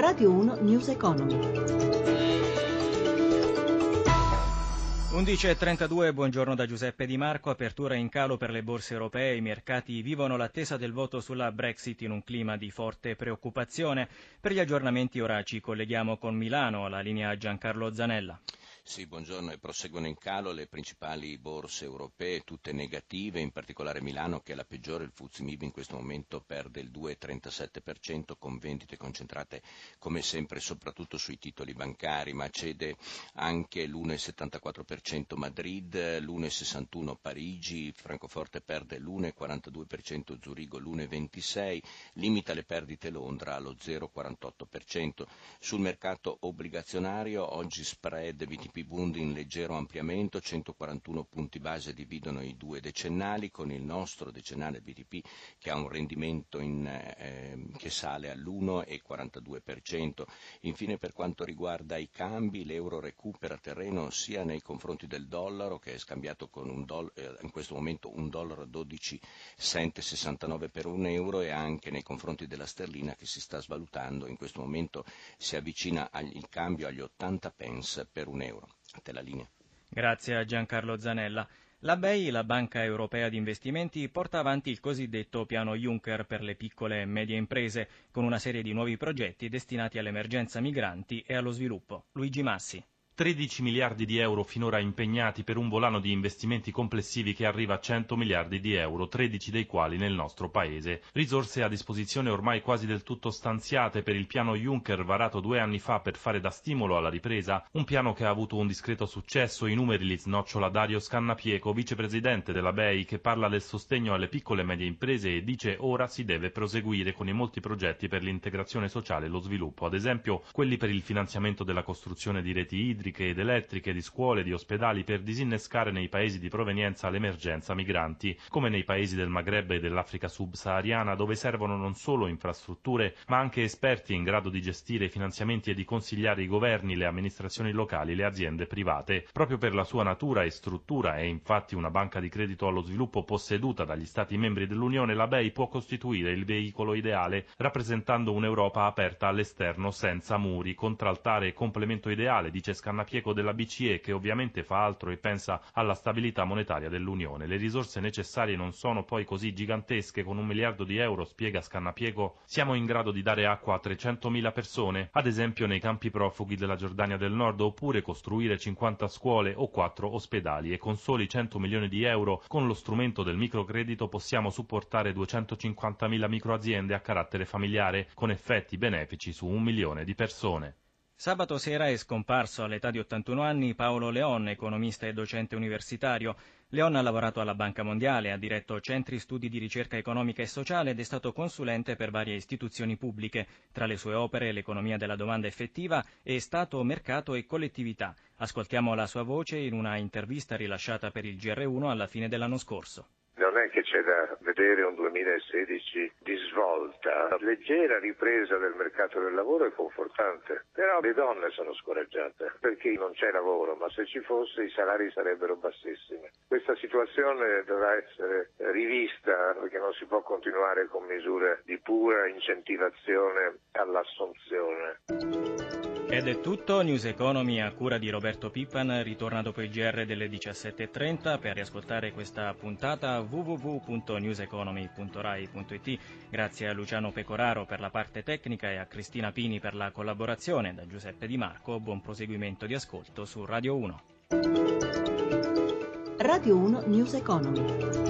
Radio 1 News Economy. 11.32, buongiorno da Giuseppe Di Marco, apertura in calo per le borse europee, i mercati vivono l'attesa del voto sulla Brexit in un clima di forte preoccupazione. Per gli aggiornamenti ora ci colleghiamo con Milano, alla linea Giancarlo Zanella. Sì, buongiorno. Proseguono in calo le principali borse europee, tutte negative, in particolare Milano che è la peggiore, il Fuzzi Mib in questo momento perde il 2,37% con vendite concentrate come sempre soprattutto sui titoli bancari, ma cede anche l'1,74% Madrid, l'1,61% Parigi, Francoforte perde l'1,42%, Zurigo l'1,26%, limita le perdite Londra allo 0,48%. Sul mercato obbligazionario oggi spread BTP Bund in leggero ampliamento, 141 punti base dividono i due decennali, con il nostro decennale BTP che ha un rendimento in, eh, che sale all'1,42%. Infine per quanto riguarda i cambi, l'euro recupera terreno sia nei confronti del dollaro che è scambiato con doll- eh, in questo momento un dollaro 12 cent 69 per un euro e anche nei confronti della sterlina che si sta svalutando, in questo momento si avvicina il cambio agli 80 pence per un euro. A te la linea. Grazie a Giancarlo Zanella. La BEI, la Banca Europea di Investimenti, porta avanti il cosiddetto piano Juncker per le piccole e medie imprese, con una serie di nuovi progetti destinati all'emergenza migranti e allo sviluppo. Luigi Massi. 13 miliardi di euro finora impegnati per un volano di investimenti complessivi che arriva a 100 miliardi di euro, 13 dei quali nel nostro paese. Risorse a disposizione ormai quasi del tutto stanziate per il piano Juncker varato due anni fa per fare da stimolo alla ripresa, un piano che ha avuto un discreto successo, i numeri li snocciola Dario Scannapieco, vicepresidente della BEI, che parla del sostegno alle piccole e medie imprese e dice ora si deve proseguire con i molti progetti per l'integrazione sociale e lo sviluppo, ad esempio quelli per il finanziamento della costruzione di reti idriche, ed elettriche, di scuole, di ospedali per disinnescare nei paesi di provenienza l'emergenza migranti, come nei paesi del Maghreb e dell'Africa subsahariana, dove servono non solo infrastrutture, ma anche esperti in grado di gestire i finanziamenti e di consigliare i governi, le amministrazioni locali, le aziende private. Proprio per la sua natura e struttura è infatti una banca di credito allo sviluppo posseduta dagli Stati membri dell'Unione, la BEI può costituire il veicolo ideale, rappresentando un'Europa aperta all'esterno senza muri, contraltare e complemento ideale, dice Scannapico Scannapieco della BCE che ovviamente fa altro e pensa alla stabilità monetaria dell'Unione. Le risorse necessarie non sono poi così gigantesche, con un miliardo di euro, spiega Scannapieco, siamo in grado di dare acqua a 300.000 persone, ad esempio nei campi profughi della Giordania del Nord, oppure costruire 50 scuole o 4 ospedali e con soli 100 milioni di euro con lo strumento del microcredito possiamo supportare 250.000 microaziende a carattere familiare con effetti benefici su un milione di persone. Sabato sera è scomparso all'età di 81 anni Paolo Leon, economista e docente universitario. Leon ha lavorato alla Banca Mondiale, ha diretto centri studi di ricerca economica e sociale ed è stato consulente per varie istituzioni pubbliche. Tra le sue opere l'economia della domanda effettiva e Stato, mercato e collettività. Ascoltiamo la sua voce in una intervista rilasciata per il GR1 alla fine dell'anno scorso. Non è che c'è da vedere un 2016 di svolta, la leggera ripresa del mercato del lavoro è confortante, però le donne sono scoraggiate perché non c'è lavoro, ma se ci fosse i salari sarebbero bassissimi. Questa situazione dovrà essere rivista perché non si può continuare con misure di pura incentivazione all'assunzione. Ed è tutto, News Economy a cura di Roberto Pippan ritorna dopo il GR delle 17.30 per riascoltare questa puntata www.newseconomy.rai.it grazie a Luciano Pecoraro per la parte tecnica e a Cristina Pini per la collaborazione. Da Giuseppe Di Marco buon proseguimento di ascolto su Radio 1 Radio 1 News Economy